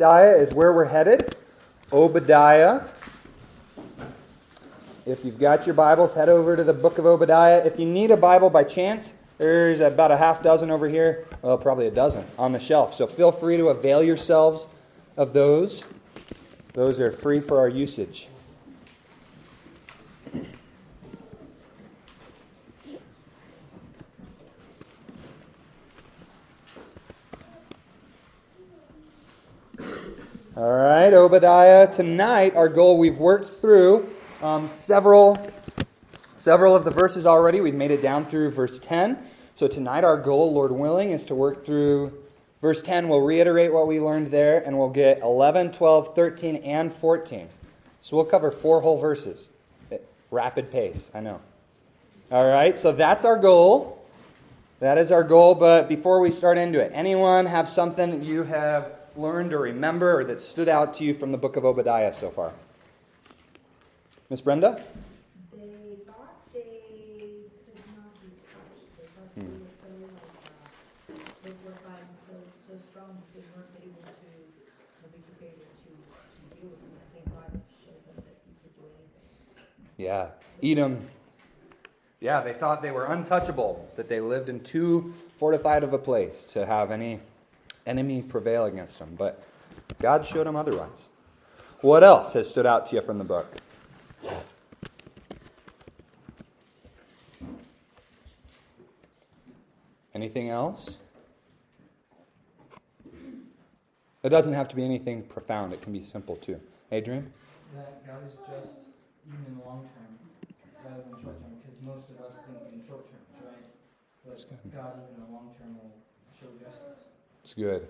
Obadiah is where we're headed. Obadiah. If you've got your Bibles, head over to the book of Obadiah. If you need a Bible by chance, there's about a half dozen over here. Well, probably a dozen on the shelf. So feel free to avail yourselves of those. Those are free for our usage. All right, Obadiah. Tonight, our goal, we've worked through um, several, several of the verses already. We've made it down through verse 10. So tonight, our goal, Lord willing, is to work through verse 10. We'll reiterate what we learned there, and we'll get 11, 12, 13, and 14. So we'll cover four whole verses. Rapid pace, I know. All right, so that's our goal. That is our goal, but before we start into it, anyone have something that you have learned or remember or that stood out to you from the book of Obadiah so far? Miss Brenda? They thought they could not be touched. They thought they were so like, uh, they were fighting so, so strong that they weren't able to, nobody was able to, to deal with them. I think God showed them that he could do anything. Yeah. Edom. Yeah, they thought they were untouchable, that they lived in too fortified of a place to have any enemy prevail against him. But God showed him otherwise. What else has stood out to you from the book? Anything else? It doesn't have to be anything profound, it can be simple too. Adrian? That God is just even in the long term rather than short term, because most of us think in short terms, right? But God, even in the long term, will show justice. It's good.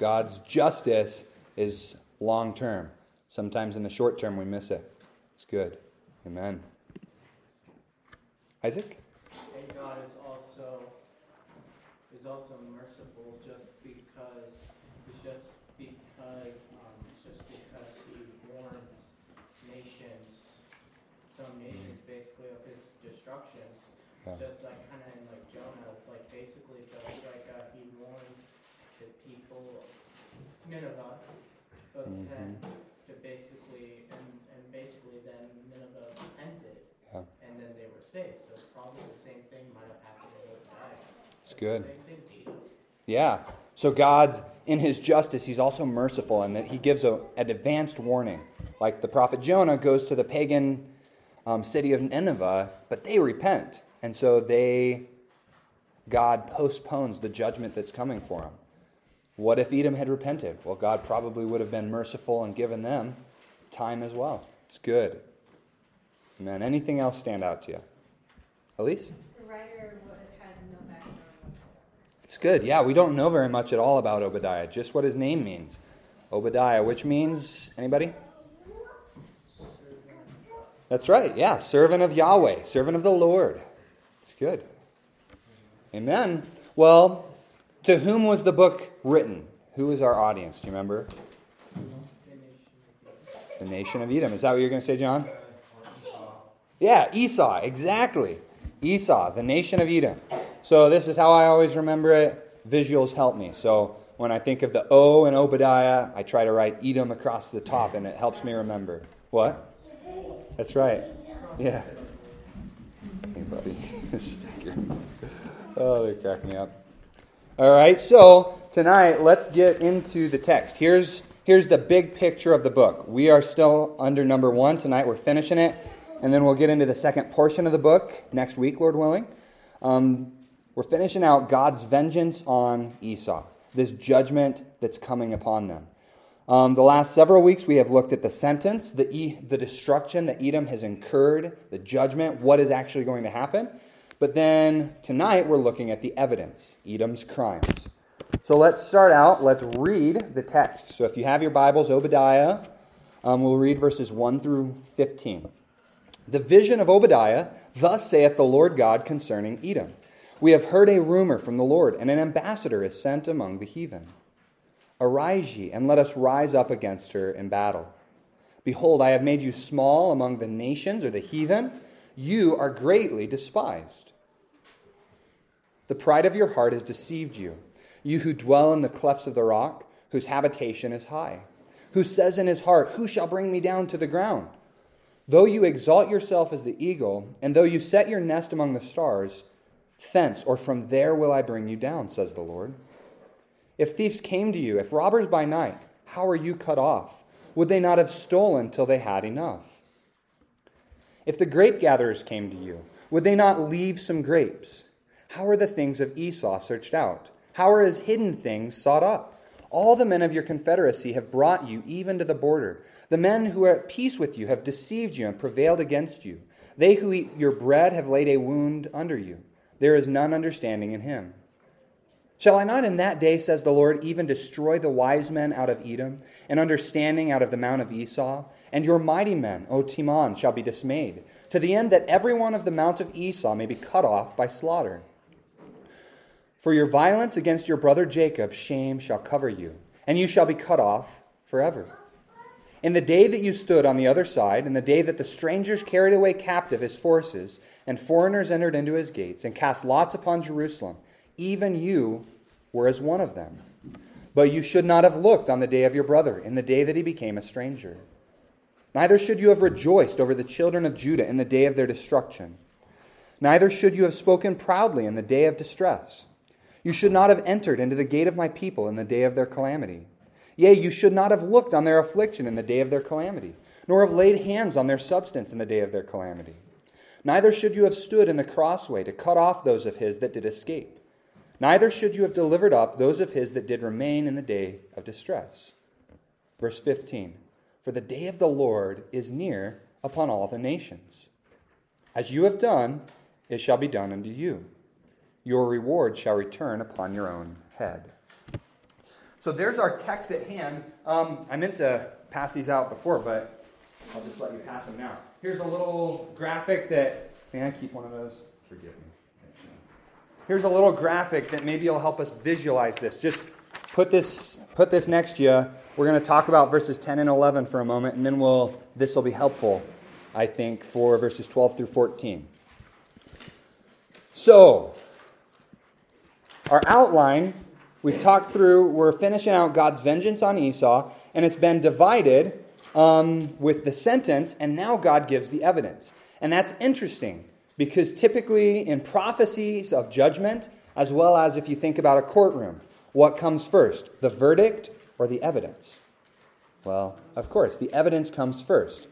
God's justice is long term. Sometimes in the short term we miss it. It's good. Amen. Isaac? And God is also is also merciful just because it's just because um, it's just because he warns nations some nations basically of his destructions. Yeah. Just like kinda in like Jonah, like basically just like uh, he warns the people of Nineveh but Mhm. then to basically and, and basically then Nineveh repented Yeah. and then they were saved. So probably the same thing might have happened to Obadiah. It's good. Same thing to you. Yeah. So God's in his justice, he's also merciful in that he gives a, an advanced warning. Like the prophet Jonah goes to the pagan um, city of Nineveh, but they repent. And so they God postpones the judgment that's coming for them. What if Edom had repented? Well, God probably would have been merciful and given them time as well. It's good. Amen. Anything else stand out to you? Elise? The writer would have had no background. It's good. Yeah, we don't know very much at all about Obadiah, just what his name means. Obadiah, which means anybody? That's right. Yeah, servant of Yahweh, servant of the Lord. It's good. Amen. Well, to whom was the book written? Who is our audience? Do you remember? The nation of Edom. Is that what you're going to say, John? Yeah, Esau, exactly. Esau, the nation of Edom. So this is how I always remember it. Visuals help me. So when I think of the O in Obadiah, I try to write Edom across the top, and it helps me remember. What? That's right. Yeah. Hey, buddy. oh, they crack me up. All right, so tonight let's get into the text. Here's here's the big picture of the book. We are still under number one tonight. We're finishing it, and then we'll get into the second portion of the book next week, Lord willing. Um, we're finishing out God's vengeance on Esau, this judgment that's coming upon them. Um, the last several weeks, we have looked at the sentence, the, e- the destruction that Edom has incurred, the judgment, what is actually going to happen. But then tonight, we're looking at the evidence, Edom's crimes. So let's start out. Let's read the text. So if you have your Bibles, Obadiah, um, we'll read verses 1 through 15. The vision of Obadiah, thus saith the Lord God concerning Edom. We have heard a rumor from the Lord, and an ambassador is sent among the heathen. Arise ye, and let us rise up against her in battle. Behold, I have made you small among the nations or the heathen. You are greatly despised. The pride of your heart has deceived you. You who dwell in the clefts of the rock, whose habitation is high, who says in his heart, Who shall bring me down to the ground? Though you exalt yourself as the eagle, and though you set your nest among the stars, thence or from there will I bring you down, says the Lord. If thieves came to you, if robbers by night, how are you cut off? Would they not have stolen till they had enough? If the grape gatherers came to you, would they not leave some grapes? How are the things of Esau searched out? How are his hidden things sought up? All the men of your confederacy have brought you even to the border. The men who are at peace with you have deceived you and prevailed against you. They who eat your bread have laid a wound under you. There is none understanding in him. Shall I not in that day, says the Lord, even destroy the wise men out of Edom, and understanding out of the mount of Esau? And your mighty men, O Teman, shall be dismayed, to the end that every one of the mount of Esau may be cut off by slaughter. For your violence against your brother Jacob, shame shall cover you, and you shall be cut off forever. In the day that you stood on the other side, in the day that the strangers carried away captive his forces, and foreigners entered into his gates, and cast lots upon Jerusalem, even you were as one of them. But you should not have looked on the day of your brother, in the day that he became a stranger. Neither should you have rejoiced over the children of Judah in the day of their destruction. Neither should you have spoken proudly in the day of distress. You should not have entered into the gate of my people in the day of their calamity. Yea, you should not have looked on their affliction in the day of their calamity, nor have laid hands on their substance in the day of their calamity. Neither should you have stood in the crossway to cut off those of his that did escape. Neither should you have delivered up those of his that did remain in the day of distress. Verse 15 For the day of the Lord is near upon all the nations. As you have done, it shall be done unto you your reward shall return upon your own head. So there's our text at hand. Um, I meant to pass these out before, but I'll just let you pass them now. Here's a little graphic that. May I keep one of those? Forgive me. Here's a little graphic that maybe will help us visualize this. Just put this put this next to you. We're going to talk about verses 10 and 11 for a moment, and then we'll this will be helpful, I think, for verses 12 through 14. So, our outline, we've talked through, we're finishing out God's vengeance on Esau, and it's been divided um, with the sentence, and now God gives the evidence. And that's interesting because typically in prophecies of judgment, as well as if you think about a courtroom, what comes first, the verdict or the evidence? Well, of course, the evidence comes first.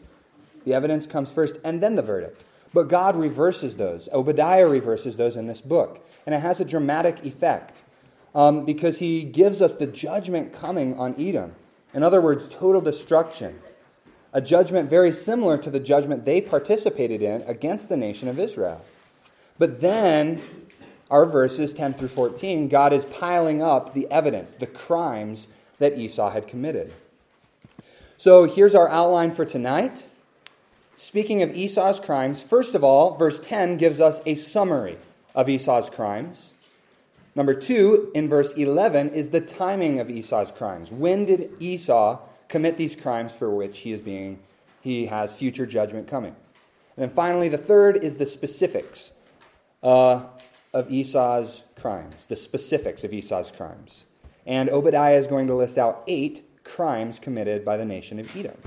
The evidence comes first and then the verdict. But God reverses those. Obadiah reverses those in this book. And it has a dramatic effect um, because he gives us the judgment coming on Edom. In other words, total destruction. A judgment very similar to the judgment they participated in against the nation of Israel. But then, our verses 10 through 14, God is piling up the evidence, the crimes that Esau had committed. So here's our outline for tonight. Speaking of Esau's crimes, first of all, verse 10 gives us a summary of Esau's crimes. Number two, in verse 11, is the timing of Esau's crimes. When did Esau commit these crimes for which he is being he has future judgment coming? And then finally, the third is the specifics uh, of Esau's crimes. The specifics of Esau's crimes. And Obadiah is going to list out eight crimes committed by the nation of Edom.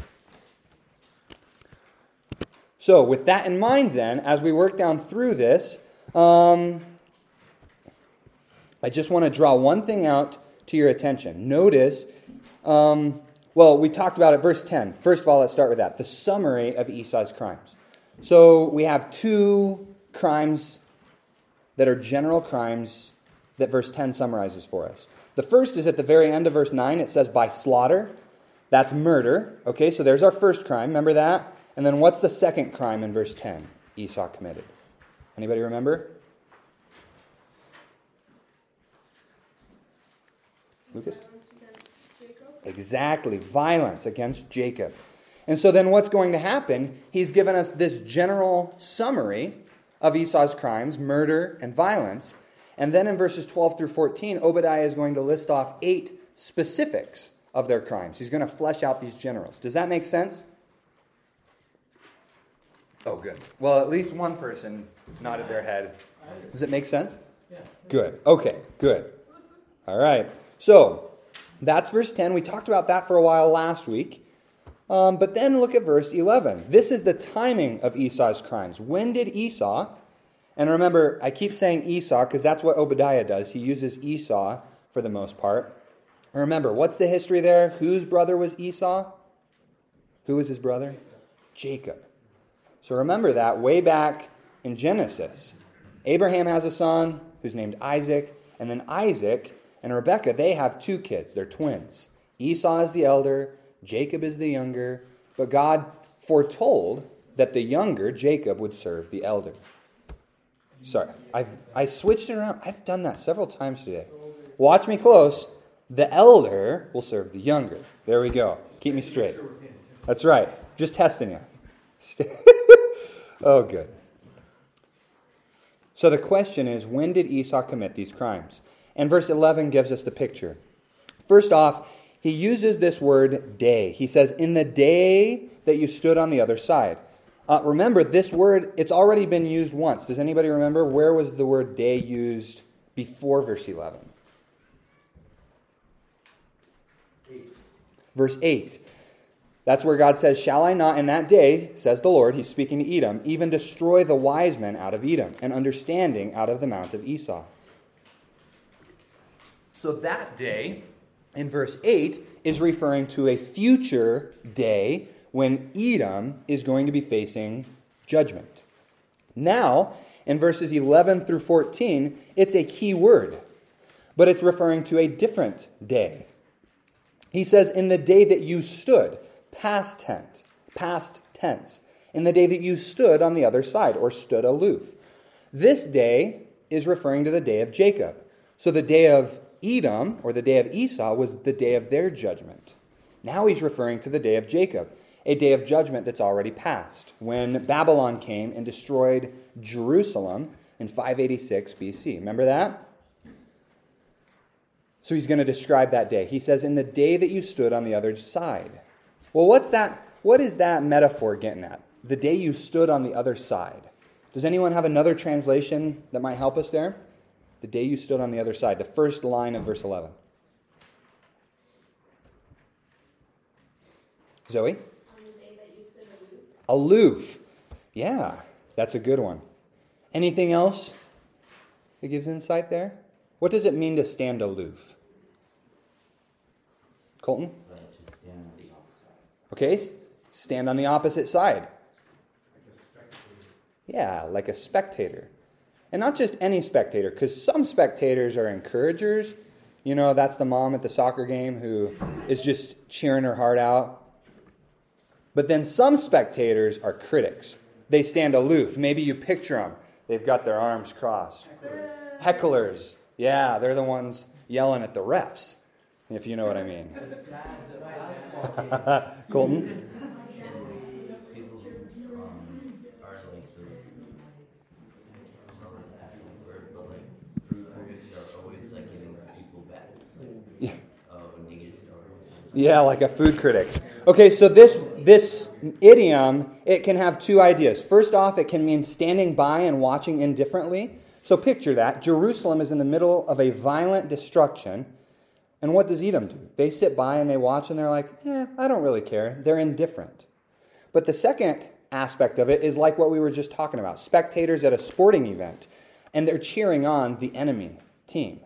So, with that in mind, then, as we work down through this, um, I just want to draw one thing out to your attention. Notice, um, well, we talked about it, verse 10. First of all, let's start with that the summary of Esau's crimes. So, we have two crimes that are general crimes that verse 10 summarizes for us. The first is at the very end of verse 9, it says, by slaughter. That's murder. Okay, so there's our first crime. Remember that? And then what's the second crime in verse 10 Esau committed? Anybody remember? Lucas? Exactly, violence against Jacob. And so then what's going to happen? He's given us this general summary of Esau's crimes, murder and violence. And then in verses 12 through 14, Obadiah is going to list off eight specifics of their crimes. He's going to flesh out these generals. Does that make sense? Oh, good. Well, at least one person nodded their head. Does it make sense? Yeah. Good. Okay, good. All right. So, That's verse 10. We talked about that for a while last week. Um, but then look at verse 11. This is the timing of Esau's crimes. When did Esau, and remember, I keep saying Esau because that's what Obadiah does. He uses Esau for the most part. Remember, what's the history there? Whose brother was Esau? Who was his brother? Jacob. So remember that way back in Genesis. Abraham has a son who's named Isaac, and then Isaac and Rebekah, they have two kids. They're twins. Esau is the elder, Jacob is the younger, but God foretold that the younger, Jacob, would serve the elder. Sorry, I've I switched it around. I've done that several times today. Watch me close. The elder will serve the younger. There we go. Keep me straight. That's right. Just testing you. oh, good. So the question is when did Esau commit these crimes? And verse 11 gives us the picture. First off, he uses this word day. He says, In the day that you stood on the other side. Uh, remember, this word, it's already been used once. Does anybody remember where was the word day used before verse 11? Eight. Verse 8. That's where God says, Shall I not in that day, says the Lord, he's speaking to Edom, even destroy the wise men out of Edom and understanding out of the mount of Esau? So that day, in verse 8, is referring to a future day when Edom is going to be facing judgment. Now, in verses 11 through 14, it's a key word, but it's referring to a different day. He says, In the day that you stood, past tense, past tense, in the day that you stood on the other side or stood aloof. This day is referring to the day of Jacob. So the day of Edom or the day of Esau was the day of their judgment. Now he's referring to the day of Jacob, a day of judgment that's already passed, when Babylon came and destroyed Jerusalem in 586 BC. Remember that? So he's going to describe that day. He says, In the day that you stood on the other side. Well, what's that? What is that metaphor getting at? The day you stood on the other side. Does anyone have another translation that might help us there? The day you stood on the other side. The first line of verse 11. Zoe? aloof. Aloof. Yeah, that's a good one. Anything else that gives insight there? What does it mean to stand aloof? Colton? Okay, stand on the opposite side. yeah, like a spectator. And not just any spectator, because some spectators are encouragers. You know, that's the mom at the soccer game who is just cheering her heart out. But then some spectators are critics. They stand aloof. Maybe you picture them. They've got their arms crossed. Hecklers. Yeah, they're the ones yelling at the refs, if you know what I mean. Colton? Yeah, like a food critic. Okay, so this this idiom it can have two ideas. First off, it can mean standing by and watching indifferently. So picture that Jerusalem is in the middle of a violent destruction, and what does Edom do? They sit by and they watch and they're like, "Eh, I don't really care." They're indifferent. But the second aspect of it is like what we were just talking about: spectators at a sporting event, and they're cheering on the enemy team.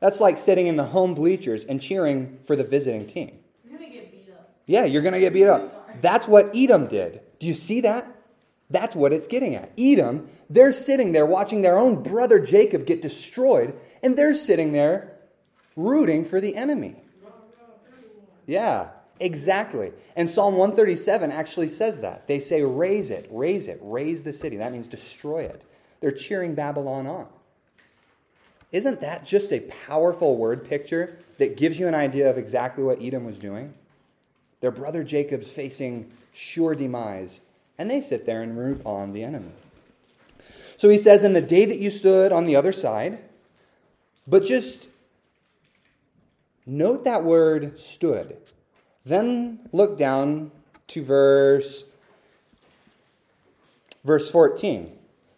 That's like sitting in the home bleachers and cheering for the visiting team. You're going to get beat up. Yeah, you're going to get beat up. That's what Edom did. Do you see that? That's what it's getting at. Edom, they're sitting there watching their own brother Jacob get destroyed, and they're sitting there rooting for the enemy. Yeah, exactly. And Psalm 137 actually says that. They say, raze it, raze it, raze the city. That means destroy it. They're cheering Babylon on. Isn't that just a powerful word picture that gives you an idea of exactly what Edom was doing? Their brother Jacob's facing sure demise, and they sit there and root on the enemy. So he says, In the day that you stood on the other side, but just note that word stood. Then look down to verse verse 14.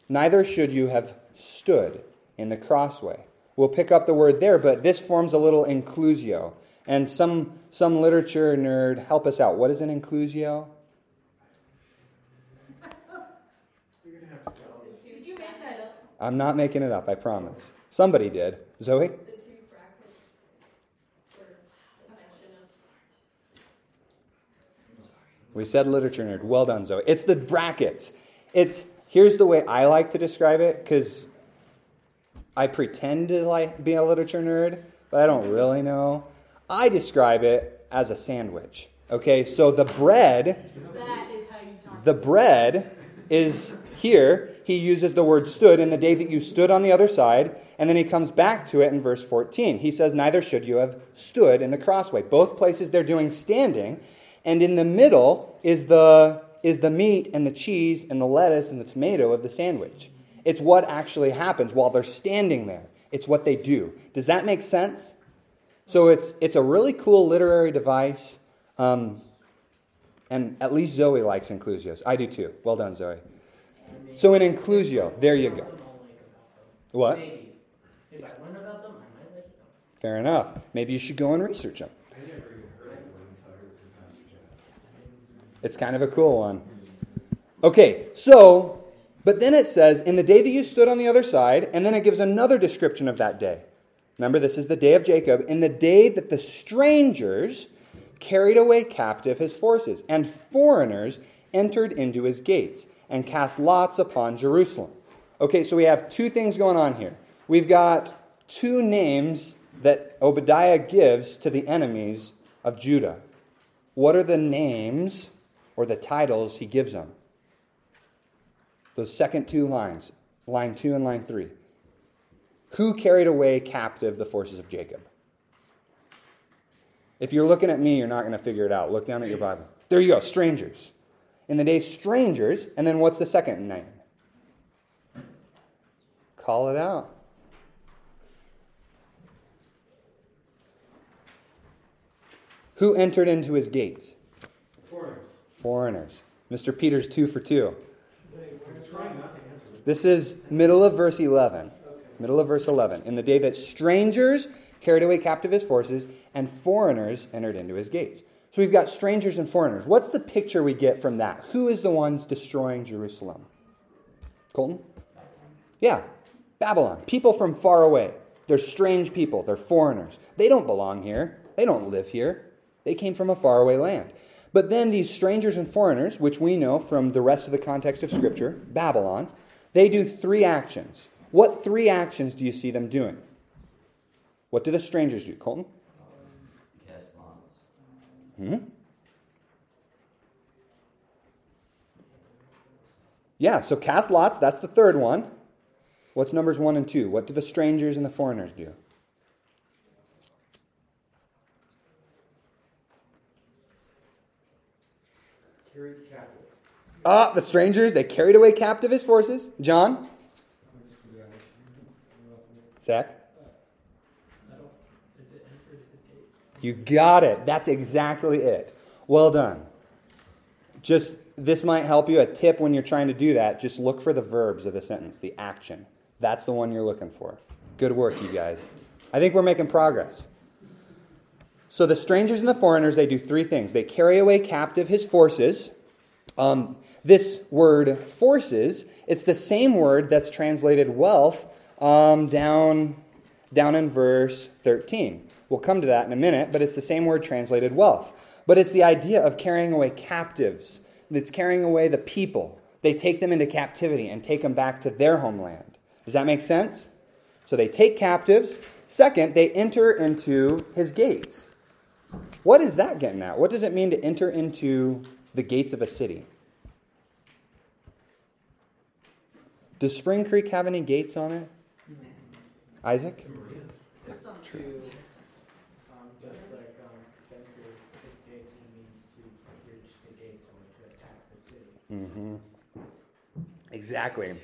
Neither should you have stood in the crossway. We'll pick up the word there, but this forms a little inclusio. And some, some literature nerd, help us out. What is an inclusio? Did you make that up? I'm not making it up, I promise. Somebody did. Zoe? The two brackets for the section of We said literature nerd. Well done, Zoe. It's the brackets. It's here's the way I like to describe it because I pretend to like be a literature nerd, but I don't really know. I describe it as a sandwich. Okay, so the bread, the bread is here. He uses the word stood in the day that you stood on the other side, and then he comes back to it in verse 14. He says, Neither should you have stood in the crossway. Both places they're doing standing, and in the middle is the, is the meat and the cheese and the lettuce and the tomato of the sandwich. It's what actually happens while they're standing there, it's what they do. Does that make sense? So it's, it's a really cool literary device. Um, and at least Zoe likes inclusios. I do too. Well done, Zoe. So in inclusio, there you go. I don't like about them. What? Maybe. If I learn about them, I might like them. Fair enough. Maybe you should go and research them. It's kind of a cool one. Okay, so, but then it says, in the day that you stood on the other side, and then it gives another description of that day. Remember, this is the day of Jacob. In the day that the strangers carried away captive his forces, and foreigners entered into his gates, and cast lots upon Jerusalem. Okay, so we have two things going on here. We've got two names that Obadiah gives to the enemies of Judah. What are the names or the titles he gives them? Those second two lines, line two and line three. Who carried away captive the forces of Jacob? If you're looking at me, you're not going to figure it out. Look down at your Bible. There you go, strangers. In the day, strangers, and then what's the second name? Call it out. Who entered into his gates? Foreigners. Foreigners. Mr. Peters, two for two. I'm trying not to answer it. This is middle of verse 11. Middle of verse 11. In the day that strangers carried away captive his forces and foreigners entered into his gates. So we've got strangers and foreigners. What's the picture we get from that? Who is the ones destroying Jerusalem? Colton? Yeah, Babylon. People from far away. They're strange people. They're foreigners. They don't belong here. They don't live here. They came from a faraway land. But then these strangers and foreigners, which we know from the rest of the context of Scripture, Babylon, they do three actions. What three actions do you see them doing? What do the strangers do, Colton? Cast lots. Hmm? Yeah, so cast lots, that's the third one. What's numbers one and two? What do the strangers and the foreigners do? Carried captive. Ah, the strangers, they carried away captive his forces. John? Zach? You got it. That's exactly it. Well done. Just this might help you. A tip when you're trying to do that, just look for the verbs of the sentence, the action. That's the one you're looking for. Good work, you guys. I think we're making progress. So the strangers and the foreigners, they do three things. They carry away captive his forces. Um, this word forces, it's the same word that's translated wealth um, down, down in verse 13. We'll come to that in a minute, but it's the same word translated wealth. But it's the idea of carrying away captives. It's carrying away the people. They take them into captivity and take them back to their homeland. Does that make sense? So they take captives. Second, they enter into his gates. What is that getting at? What does it mean to enter into the gates of a city? Does Spring Creek have any gates on it? Isaac? City. Mm-hmm. Exactly.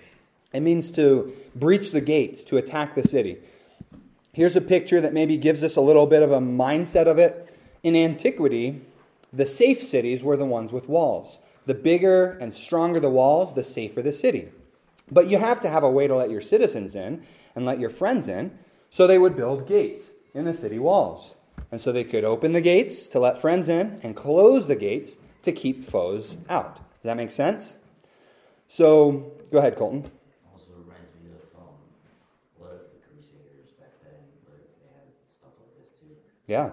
It means to breach the gates, to attack the city. Here's a picture that maybe gives us a little bit of a mindset of it. In antiquity, the safe cities were the ones with walls. The bigger and stronger the walls, the safer the city. But you have to have a way to let your citizens in and let your friends in, so they would build gates in the city walls. And so they could open the gates to let friends in and close the gates to keep foes out. Does that make sense? So, go ahead, Colton. Also reminds me of um, a lot of the Crusaders back then. where They had stuff like this too. Yeah.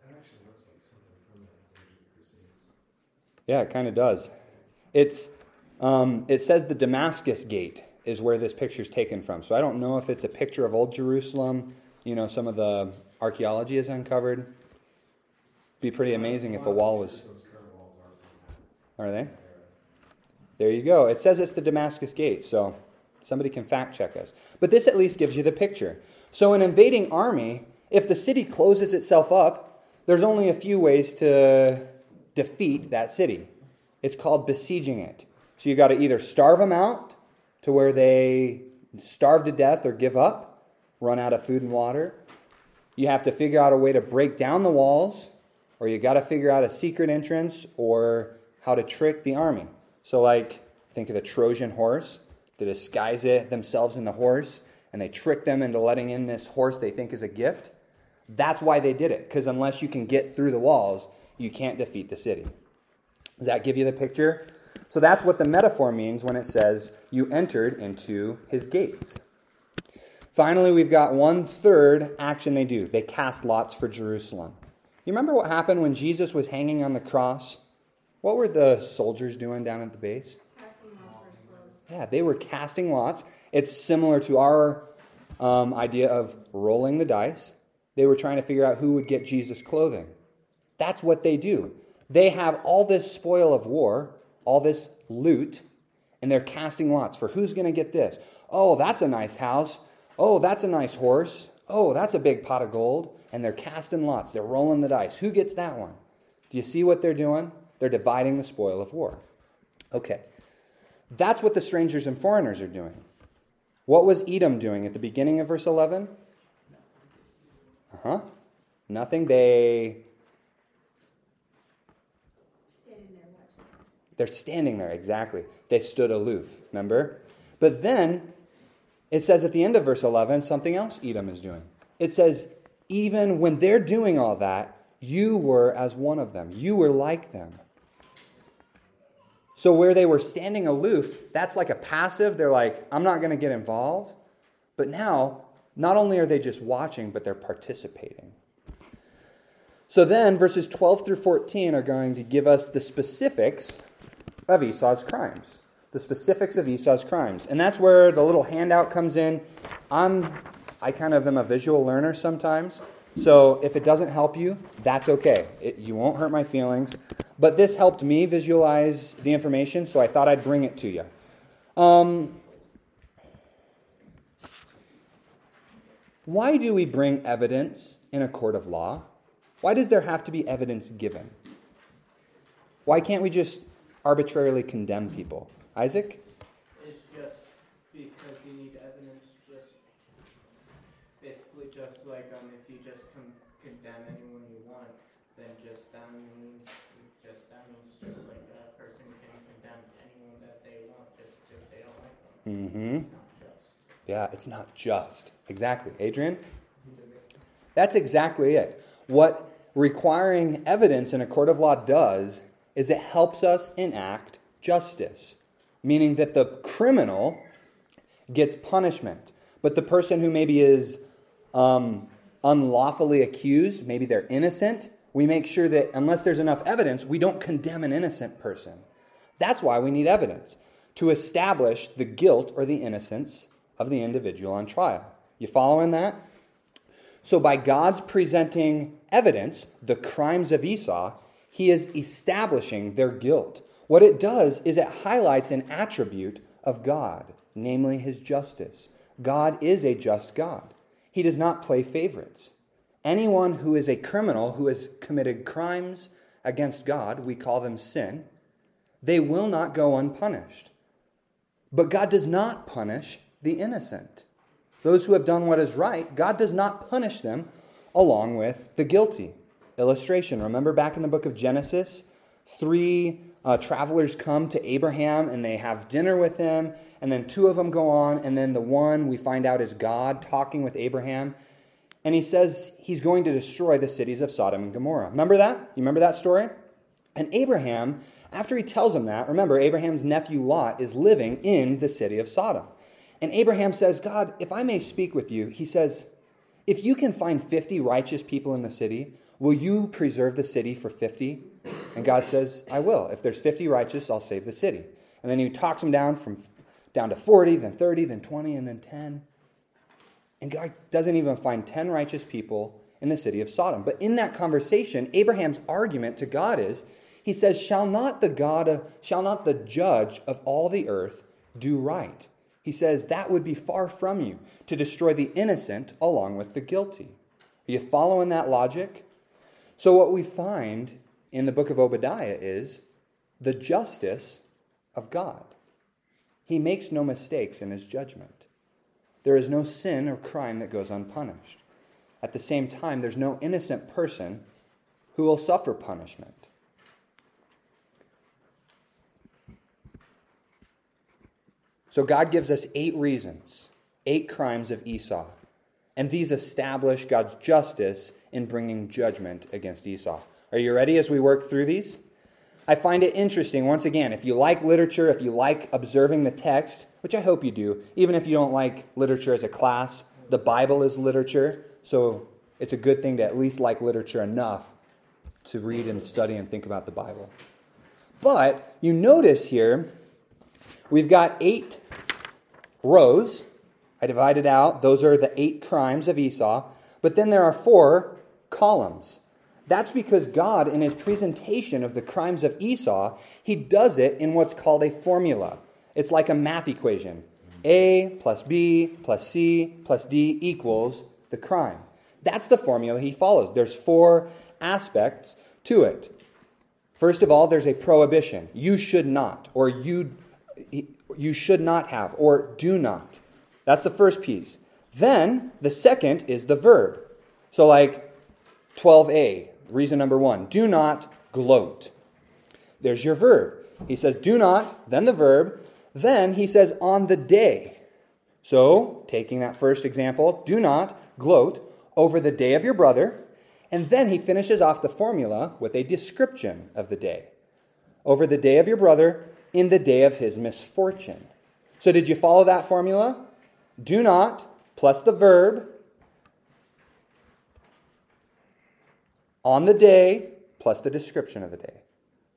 That actually looks like something from the Ancient Crusades. Yeah, it kind of does. It's um, it says the Damascus Gate is where this picture is taken from. So I don't know if it's a picture of old Jerusalem. You know, some of the archaeology is uncovered. Be pretty amazing if a wall was. Are they? There you go. It says it's the Damascus Gate, so somebody can fact check us. But this at least gives you the picture. So, an invading army, if the city closes itself up, there's only a few ways to defeat that city. It's called besieging it. So, you got to either starve them out to where they starve to death or give up, run out of food and water. You have to figure out a way to break down the walls, or you got to figure out a secret entrance or how to trick the army. So, like, think of the Trojan horse. They disguise it themselves in the horse, and they trick them into letting in this horse they think is a gift. That's why they did it, because unless you can get through the walls, you can't defeat the city. Does that give you the picture? So that's what the metaphor means when it says, You entered into his gates. Finally, we've got one third action they do they cast lots for Jerusalem. You remember what happened when Jesus was hanging on the cross? What were the soldiers doing down at the base? Casting lots for his clothes. Yeah, they were casting lots. It's similar to our um, idea of rolling the dice. They were trying to figure out who would get Jesus' clothing. That's what they do. They have all this spoil of war, all this loot, and they're casting lots for who's going to get this. Oh, that's a nice house. Oh, that's a nice horse. Oh, that's a big pot of gold. And they're casting lots. They're rolling the dice. Who gets that one? Do you see what they're doing? They're dividing the spoil of war. Okay. That's what the strangers and foreigners are doing. What was Edom doing at the beginning of verse 11? Uh huh. Nothing. They Standing there watching. They're standing there exactly. They stood aloof. Remember? But then it says at the end of verse 11 something else Edom is doing. It says even when they're doing all that, you were as one of them. You were like them. So where they were standing aloof, that's like a passive. They're like, I'm not going to get involved. But now, not only are they just watching, but they're participating. So then, verses 12 through 14 are going to give us the specifics of Esau's crimes. The specifics of Esau's crimes. And that's where the little handout comes in. I'm, I kind of am a visual learner sometimes. So if it doesn't help you, that's okay. It, you won't hurt my feelings. But this helped me visualize the information, so I thought I'd bring it to you. Um, why do we bring evidence in a court of law? Why does there have to be evidence given? Why can't we just arbitrarily condemn people? Isaac? It's just because you need evidence, just basically just like um, if you just con- condemn anyone you want, then just that means just that means just like a person can condemn anyone that they want just because they don't like them. Mm-hmm. It's. Yeah, it's not just. Exactly. Adrian? That's exactly it. What requiring evidence in a court of law does is it helps us enact justice, meaning that the criminal gets punishment, but the person who maybe is um, unlawfully accused, maybe they're innocent, we make sure that unless there's enough evidence, we don't condemn an innocent person. That's why we need evidence to establish the guilt or the innocence of the individual on trial. You following that? So, by God's presenting evidence, the crimes of Esau, he is establishing their guilt. What it does is it highlights an attribute of God, namely his justice. God is a just God, he does not play favorites. Anyone who is a criminal who has committed crimes against God, we call them sin, they will not go unpunished. But God does not punish the innocent. Those who have done what is right, God does not punish them along with the guilty. Illustration remember back in the book of Genesis, three uh, travelers come to Abraham and they have dinner with him, and then two of them go on, and then the one we find out is God talking with Abraham. and he says he's going to destroy the cities of Sodom and Gomorrah. Remember that? You remember that story? And Abraham, after he tells him that, remember, Abraham's nephew Lot is living in the city of Sodom. And Abraham says, God, if I may speak with you, he says, if you can find 50 righteous people in the city, will you preserve the city for 50? And God says, I will. If there's 50 righteous, I'll save the city. And then he talks them down from down to 40, then 30, then 20, and then 10. And God doesn't even find 10 righteous people in the city of Sodom. But in that conversation, Abraham's argument to God is he says, Shall not the God of, shall not the judge of all the earth do right? He says, That would be far from you to destroy the innocent along with the guilty. Are you following that logic? So, what we find in the book of Obadiah is the justice of God. He makes no mistakes in his judgment. There is no sin or crime that goes unpunished. At the same time, there's no innocent person who will suffer punishment. So God gives us eight reasons, eight crimes of Esau. And these establish God's justice in bringing judgment against Esau. Are you ready as we work through these? I find it interesting, once again, if you like literature, if you like observing the text, which I hope you do, even if you don't like literature as a class, the Bible is literature, so it's a good thing to at least like literature enough to read and study and think about the Bible. But you notice here, we've got eight rows. I divided out, those are the eight crimes of Esau. But then there are four columns. That's because God, in his presentation of the crimes of Esau, he does it in what's called a formula. It's like a math equation A plus B plus C plus D equals the crime. That's the formula he follows. There's four aspects to it. First of all, there's a prohibition. You should not, or you, you should not have, or do not. That's the first piece. Then the second is the verb. So, like 12a, Reason number one do not gloat. There's your verb. He says, do not, then the verb. Then he says, on the day. So, taking that first example, do not gloat over the day of your brother. And then he finishes off the formula with a description of the day. Over the day of your brother, in the day of his misfortune. So, did you follow that formula? Do not plus the verb on the day plus the description of the day.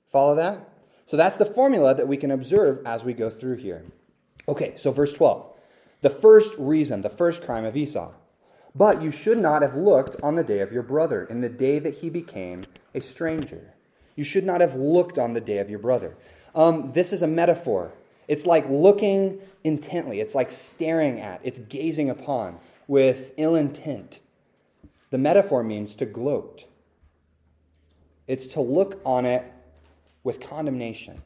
Follow that? So that's the formula that we can observe as we go through here. Okay, so verse 12. The first reason, the first crime of Esau. But you should not have looked on the day of your brother, in the day that he became a stranger. You should not have looked on the day of your brother. Um, this is a metaphor. It's like looking intently, it's like staring at, it's gazing upon with ill intent. The metaphor means to gloat. It's to look on it with condemnation.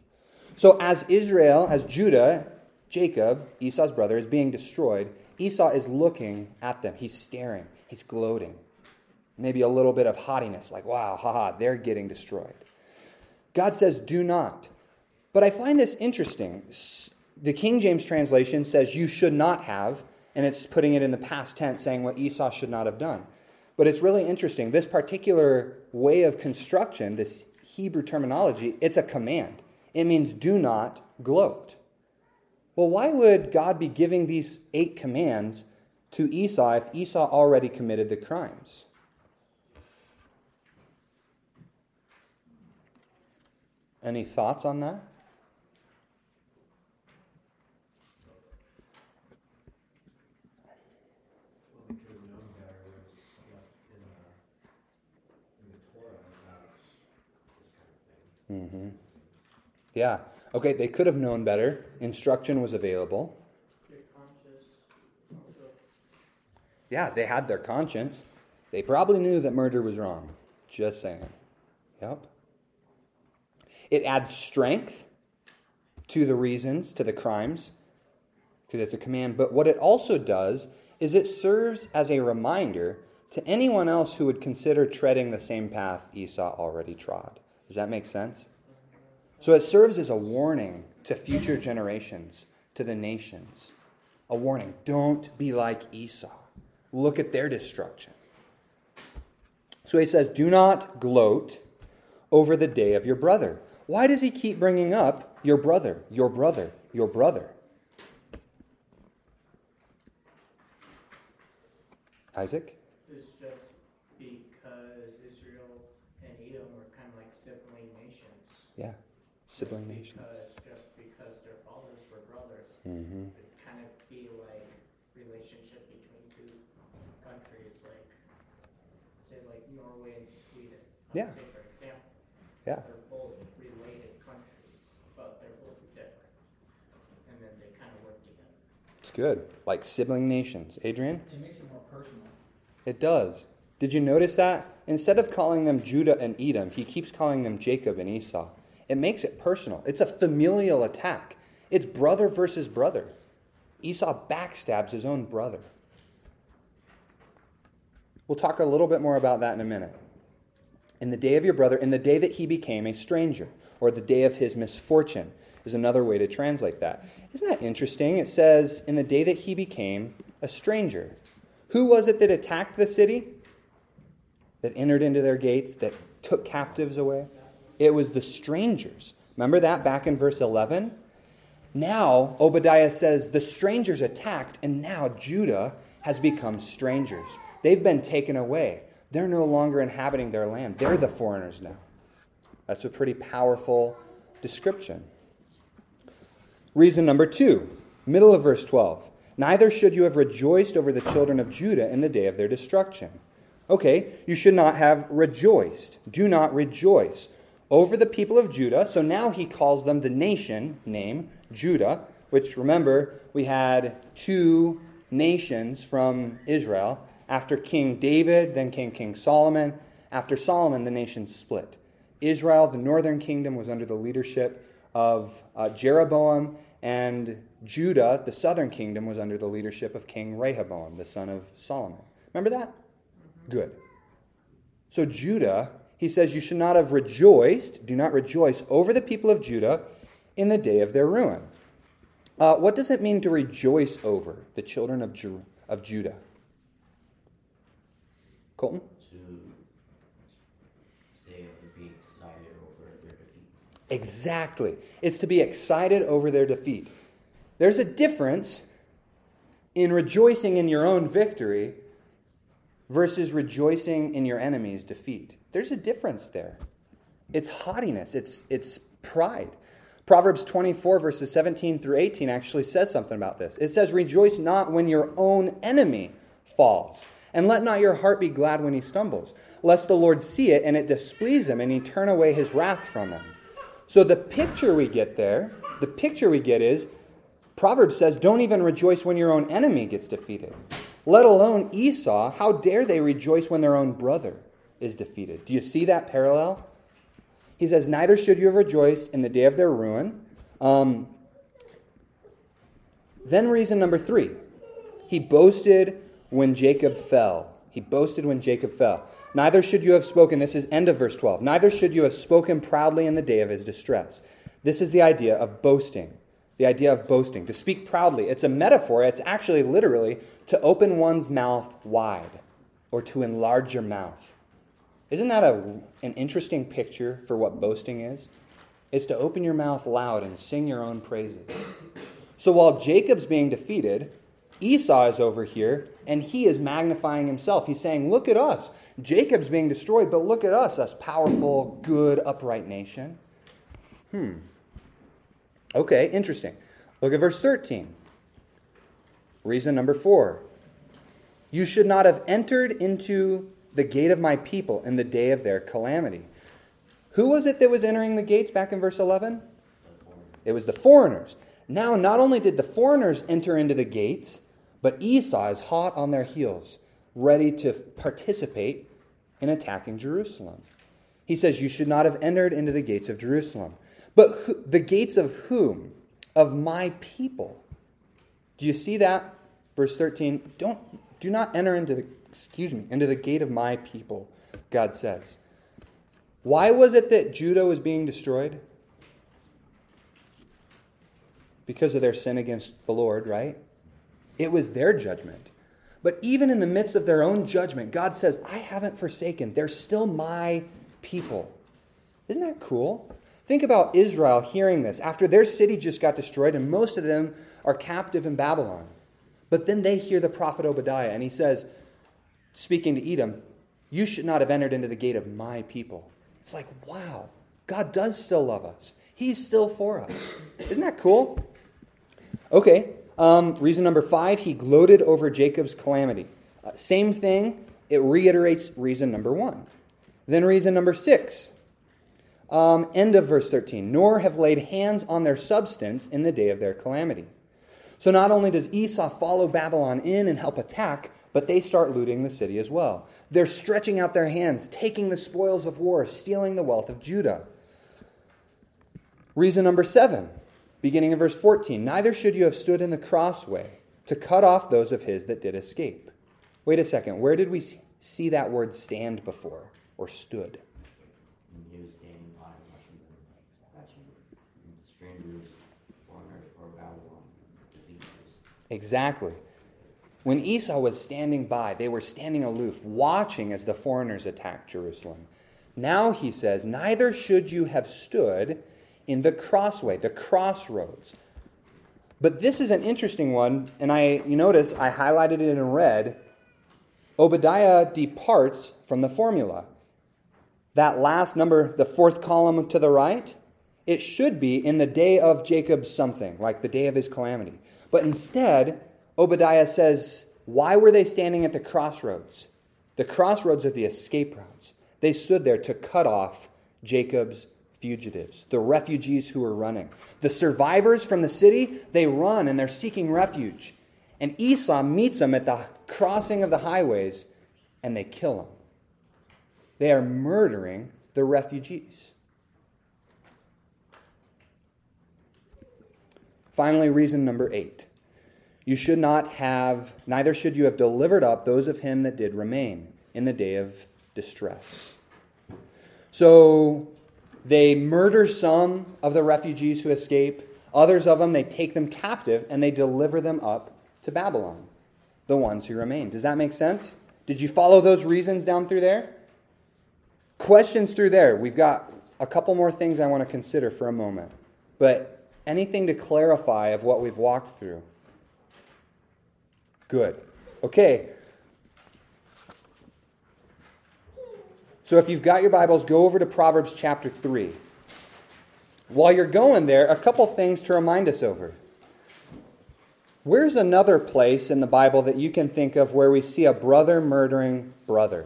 So, as Israel, as Judah, Jacob, Esau's brother, is being destroyed, Esau is looking at them. He's staring, he's gloating. Maybe a little bit of haughtiness, like, wow, haha, they're getting destroyed. God says, do not. But I find this interesting. The King James translation says, you should not have, and it's putting it in the past tense, saying what Esau should not have done. But it's really interesting. This particular way of construction, this Hebrew terminology, it's a command. It means do not gloat. Well, why would God be giving these eight commands to Esau if Esau already committed the crimes? Any thoughts on that? Mm-hmm. Yeah. Okay, they could have known better. Instruction was available. Yeah, they had their conscience. They probably knew that murder was wrong. Just saying. Yep. It adds strength to the reasons, to the crimes, because it's a command. But what it also does is it serves as a reminder to anyone else who would consider treading the same path Esau already trod. Does that make sense? So it serves as a warning to future generations, to the nations. A warning don't be like Esau. Look at their destruction. So he says, Do not gloat over the day of your brother. Why does he keep bringing up your brother, your brother, your brother? Isaac? It's just because Israel and Edom were kind of like sibling nations. Yeah, sibling nations. Because, just because their fathers were brothers, Mm-hmm. it'd kind of be like relationship between two countries, like, say like Norway and Sweden. I'll Yeah. Say for example. Yeah. They're both related countries, but they're both different. And then they kind of work together. It's good. Like sibling nations. Adrian? It makes it more personal. It does. Did you notice that? Instead of calling them Judah and Edom, he keeps calling them Jacob and Esau. It makes it personal. It's a familial attack. It's brother versus brother. Esau backstabs his own brother. We'll talk a little bit more about that in a minute. In the day of your brother, in the day that he became a stranger, or the day of his misfortune, is another way to translate that. Isn't that interesting? It says, in the day that he became a stranger. Who was it that attacked the city? That entered into their gates, that took captives away? It was the strangers. Remember that back in verse 11? Now, Obadiah says the strangers attacked, and now Judah has become strangers. They've been taken away. They're no longer inhabiting their land. They're the foreigners now. That's a pretty powerful description. Reason number two, middle of verse 12. Neither should you have rejoiced over the children of Judah in the day of their destruction. Okay, you should not have rejoiced. Do not rejoice over the people of Judah. So now he calls them the nation name, Judah, which remember, we had two nations from Israel. After King David, then came King Solomon. After Solomon, the nation split. Israel, the northern kingdom, was under the leadership of uh, Jeroboam, and Judah, the southern kingdom, was under the leadership of King Rehoboam, the son of Solomon. Remember that? Good. So, Judah, he says, You should not have rejoiced, do not rejoice over the people of Judah in the day of their ruin. Uh, what does it mean to rejoice over the children of, Ju- of Judah? Colton? To say to be excited over their defeat. Exactly. It's to be excited over their defeat. There's a difference in rejoicing in your own victory versus rejoicing in your enemy's defeat. There's a difference there. It's haughtiness, it's, it's pride. Proverbs 24, verses 17 through 18, actually says something about this. It says, Rejoice not when your own enemy falls, and let not your heart be glad when he stumbles, lest the Lord see it and it displease him, and he turn away his wrath from him. So the picture we get there, the picture we get is Proverbs says, Don't even rejoice when your own enemy gets defeated, let alone Esau. How dare they rejoice when their own brother is defeated? Do you see that parallel? He says, Neither should you have rejoiced in the day of their ruin. Um, then, reason number three, he boasted when Jacob fell. He boasted when Jacob fell. Neither should you have spoken, this is end of verse 12. Neither should you have spoken proudly in the day of his distress. This is the idea of boasting. The idea of boasting. To speak proudly. It's a metaphor. It's actually literally to open one's mouth wide or to enlarge your mouth. Isn't that a, an interesting picture for what boasting is? It's to open your mouth loud and sing your own praises. So while Jacob's being defeated, Esau is over here and he is magnifying himself. He's saying, Look at us. Jacob's being destroyed, but look at us, us powerful, good, upright nation. Hmm. Okay, interesting. Look at verse 13. Reason number four You should not have entered into the gate of my people in the day of their calamity. Who was it that was entering the gates back in verse 11? It was the foreigners. Now, not only did the foreigners enter into the gates, but Esau is hot on their heels, ready to participate in attacking Jerusalem. He says, You should not have entered into the gates of Jerusalem. But who, the gates of whom? Of my people. Do you see that? Verse 13. Don't do not enter into the excuse me, into the gate of my people, God says. Why was it that Judah was being destroyed? Because of their sin against the Lord, right? It was their judgment. But even in the midst of their own judgment, God says, I haven't forsaken. They're still my people. Isn't that cool? Think about Israel hearing this after their city just got destroyed, and most of them are captive in Babylon. But then they hear the prophet Obadiah, and he says, speaking to Edom, You should not have entered into the gate of my people. It's like, wow, God does still love us. He's still for us. Isn't that cool? Okay, um, reason number five, he gloated over Jacob's calamity. Uh, same thing, it reiterates reason number one. Then reason number six, um, end of verse 13, nor have laid hands on their substance in the day of their calamity. So not only does Esau follow Babylon in and help attack, but they start looting the city as well. They're stretching out their hands, taking the spoils of war, stealing the wealth of Judah. Reason number seven, beginning in verse 14 Neither should you have stood in the crossway to cut off those of his that did escape. Wait a second, where did we see that word stand before or stood was standing by watching them, watching strangers, foreigners, or Babylon defeat Exactly. When Esau was standing by, they were standing aloof, watching as the foreigners attacked Jerusalem. Now he says, Neither should you have stood in the crossway, the crossroads. But this is an interesting one, and I you notice I highlighted it in red. Obadiah departs from the formula. That last number, the fourth column to the right, it should be in the day of Jacob's something, like the day of his calamity. But instead, Obadiah says, Why were they standing at the crossroads? The crossroads are the escape routes. They stood there to cut off Jacob's fugitives, the refugees who were running. The survivors from the city, they run and they're seeking refuge. And Esau meets them at the crossing of the highways and they kill them. They are murdering the refugees. Finally, reason number eight. You should not have, neither should you have delivered up those of him that did remain in the day of distress. So they murder some of the refugees who escape, others of them they take them captive and they deliver them up to Babylon, the ones who remain. Does that make sense? Did you follow those reasons down through there? Questions through there. We've got a couple more things I want to consider for a moment. But anything to clarify of what we've walked through? Good. Okay. So if you've got your Bibles, go over to Proverbs chapter 3. While you're going there, a couple things to remind us over. Where's another place in the Bible that you can think of where we see a brother murdering brother?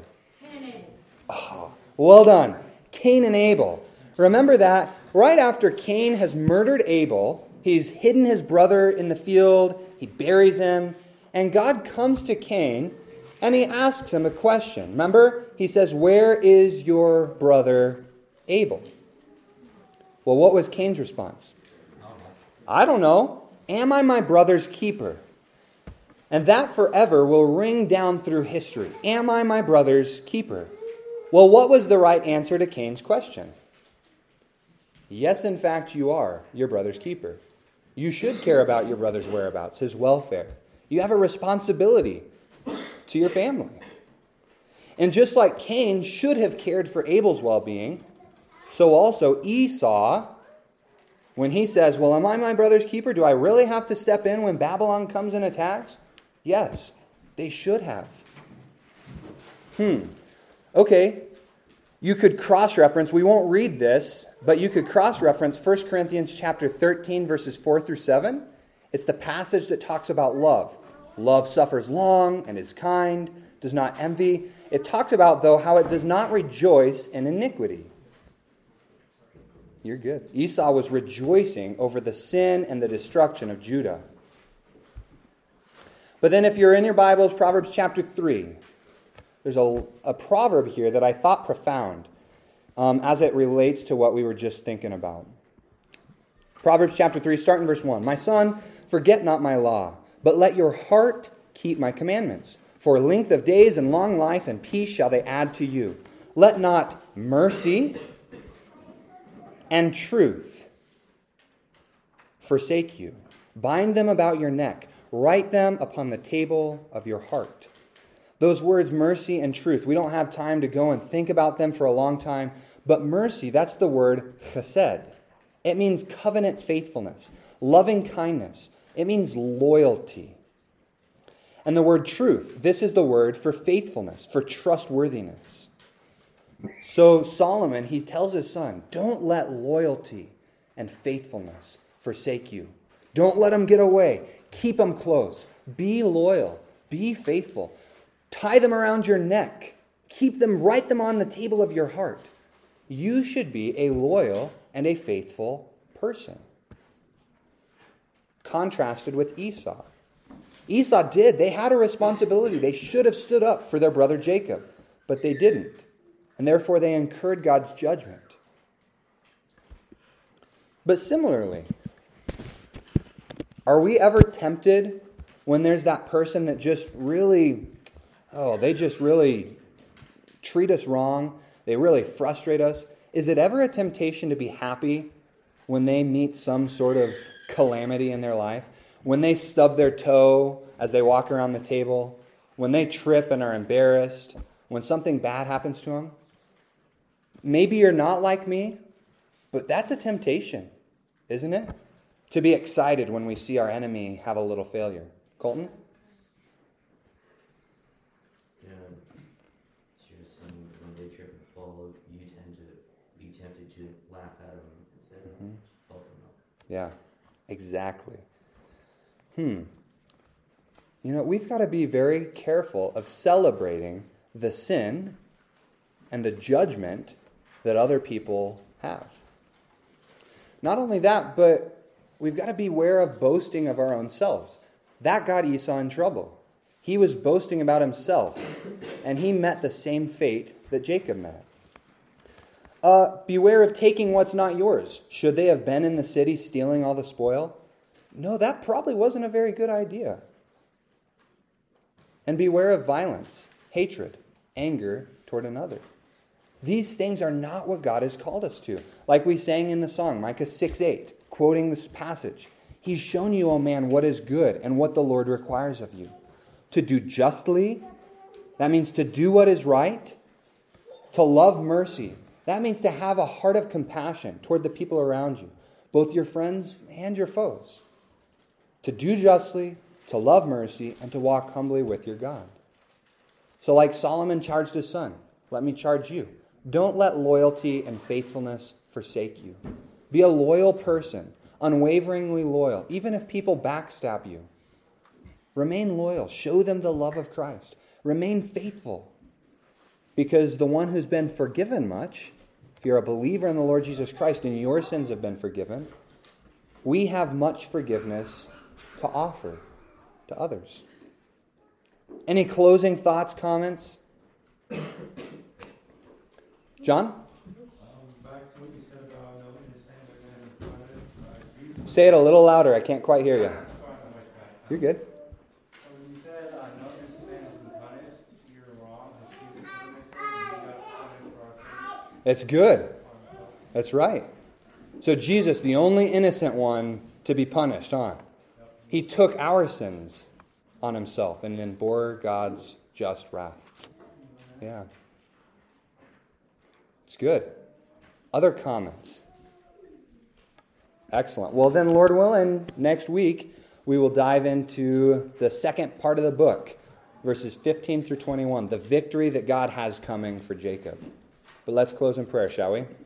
Oh, well done. Cain and Abel. Remember that right after Cain has murdered Abel, he's hidden his brother in the field, he buries him, and God comes to Cain and he asks him a question. Remember? He says, Where is your brother Abel? Well, what was Cain's response? I don't know. Am I my brother's keeper? And that forever will ring down through history. Am I my brother's keeper? Well, what was the right answer to Cain's question? Yes, in fact, you are your brother's keeper. You should care about your brother's whereabouts, his welfare. You have a responsibility to your family. And just like Cain should have cared for Abel's well being, so also Esau, when he says, Well, am I my brother's keeper? Do I really have to step in when Babylon comes and attacks? Yes, they should have. Hmm. Okay. You could cross reference, we won't read this, but you could cross reference 1 Corinthians chapter 13, verses 4 through 7. It's the passage that talks about love. Love suffers long and is kind, does not envy. It talks about, though, how it does not rejoice in iniquity. You're good. Esau was rejoicing over the sin and the destruction of Judah. But then, if you're in your Bibles, Proverbs chapter 3, there's a, a proverb here that I thought profound um, as it relates to what we were just thinking about. Proverbs chapter 3, starting verse 1. My son, forget not my law but let your heart keep my commandments. For length of days and long life and peace shall they add to you. Let not mercy and truth forsake you. Bind them about your neck. Write them upon the table of your heart. Those words, mercy and truth, we don't have time to go and think about them for a long time, but mercy, that's the word chesed. It means covenant faithfulness, loving kindness, it means loyalty. And the word truth, this is the word for faithfulness, for trustworthiness. So Solomon, he tells his son, don't let loyalty and faithfulness forsake you. Don't let them get away. Keep them close. Be loyal. Be faithful. Tie them around your neck. Keep them, write them on the table of your heart. You should be a loyal and a faithful person. Contrasted with Esau. Esau did. They had a responsibility. They should have stood up for their brother Jacob, but they didn't. And therefore, they incurred God's judgment. But similarly, are we ever tempted when there's that person that just really, oh, they just really treat us wrong? They really frustrate us. Is it ever a temptation to be happy when they meet some sort of calamity in their life? When they stub their toe as they walk around the table? When they trip and are embarrassed? When something bad happens to them? Maybe you're not like me, but that's a temptation, isn't it? To be excited when we see our enemy have a little failure. Colton? Yeah, she was saying when they trip and fall, you tend to be tempted to laugh at them instead of Mhm. help them up. Yeah, exactly. Hmm. You know, we've got to be very careful of celebrating the sin and the judgment that other people have. Not only that, but we've got to beware of boasting of our own selves. That got Esau in trouble. He was boasting about himself, and he met the same fate that Jacob met. Uh, beware of taking what's not yours. Should they have been in the city stealing all the spoil? No, that probably wasn't a very good idea. And beware of violence, hatred, anger toward another. These things are not what God has called us to. Like we sang in the song, Micah 6 8, quoting this passage. He's shown you, O oh man, what is good and what the Lord requires of you. To do justly, that means to do what is right, to love mercy. That means to have a heart of compassion toward the people around you, both your friends and your foes. To do justly, to love mercy, and to walk humbly with your God. So, like Solomon charged his son, let me charge you. Don't let loyalty and faithfulness forsake you. Be a loyal person, unwaveringly loyal, even if people backstab you. Remain loyal. Show them the love of Christ. Remain faithful. Because the one who's been forgiven much, if you're a believer in the Lord Jesus Christ and your sins have been forgiven, we have much forgiveness to offer to others. Any closing thoughts, comments? John? Say it a little louder. I can't quite hear you. You're good. So when you said, uh, no understanding and punished, you're wrong, as Jesus said, and he got punished for our sins. It's good. That's right. So Jesus, the only innocent one to be punished, huh? He took our sins on himself and then bore God's just wrath. Yeah. It's good. Other comments? Excellent. Well, then, Lord willing, next week we will dive into the second part of the book, verses 15 through 21, the victory that God has coming for Jacob. But let's close in prayer, shall we?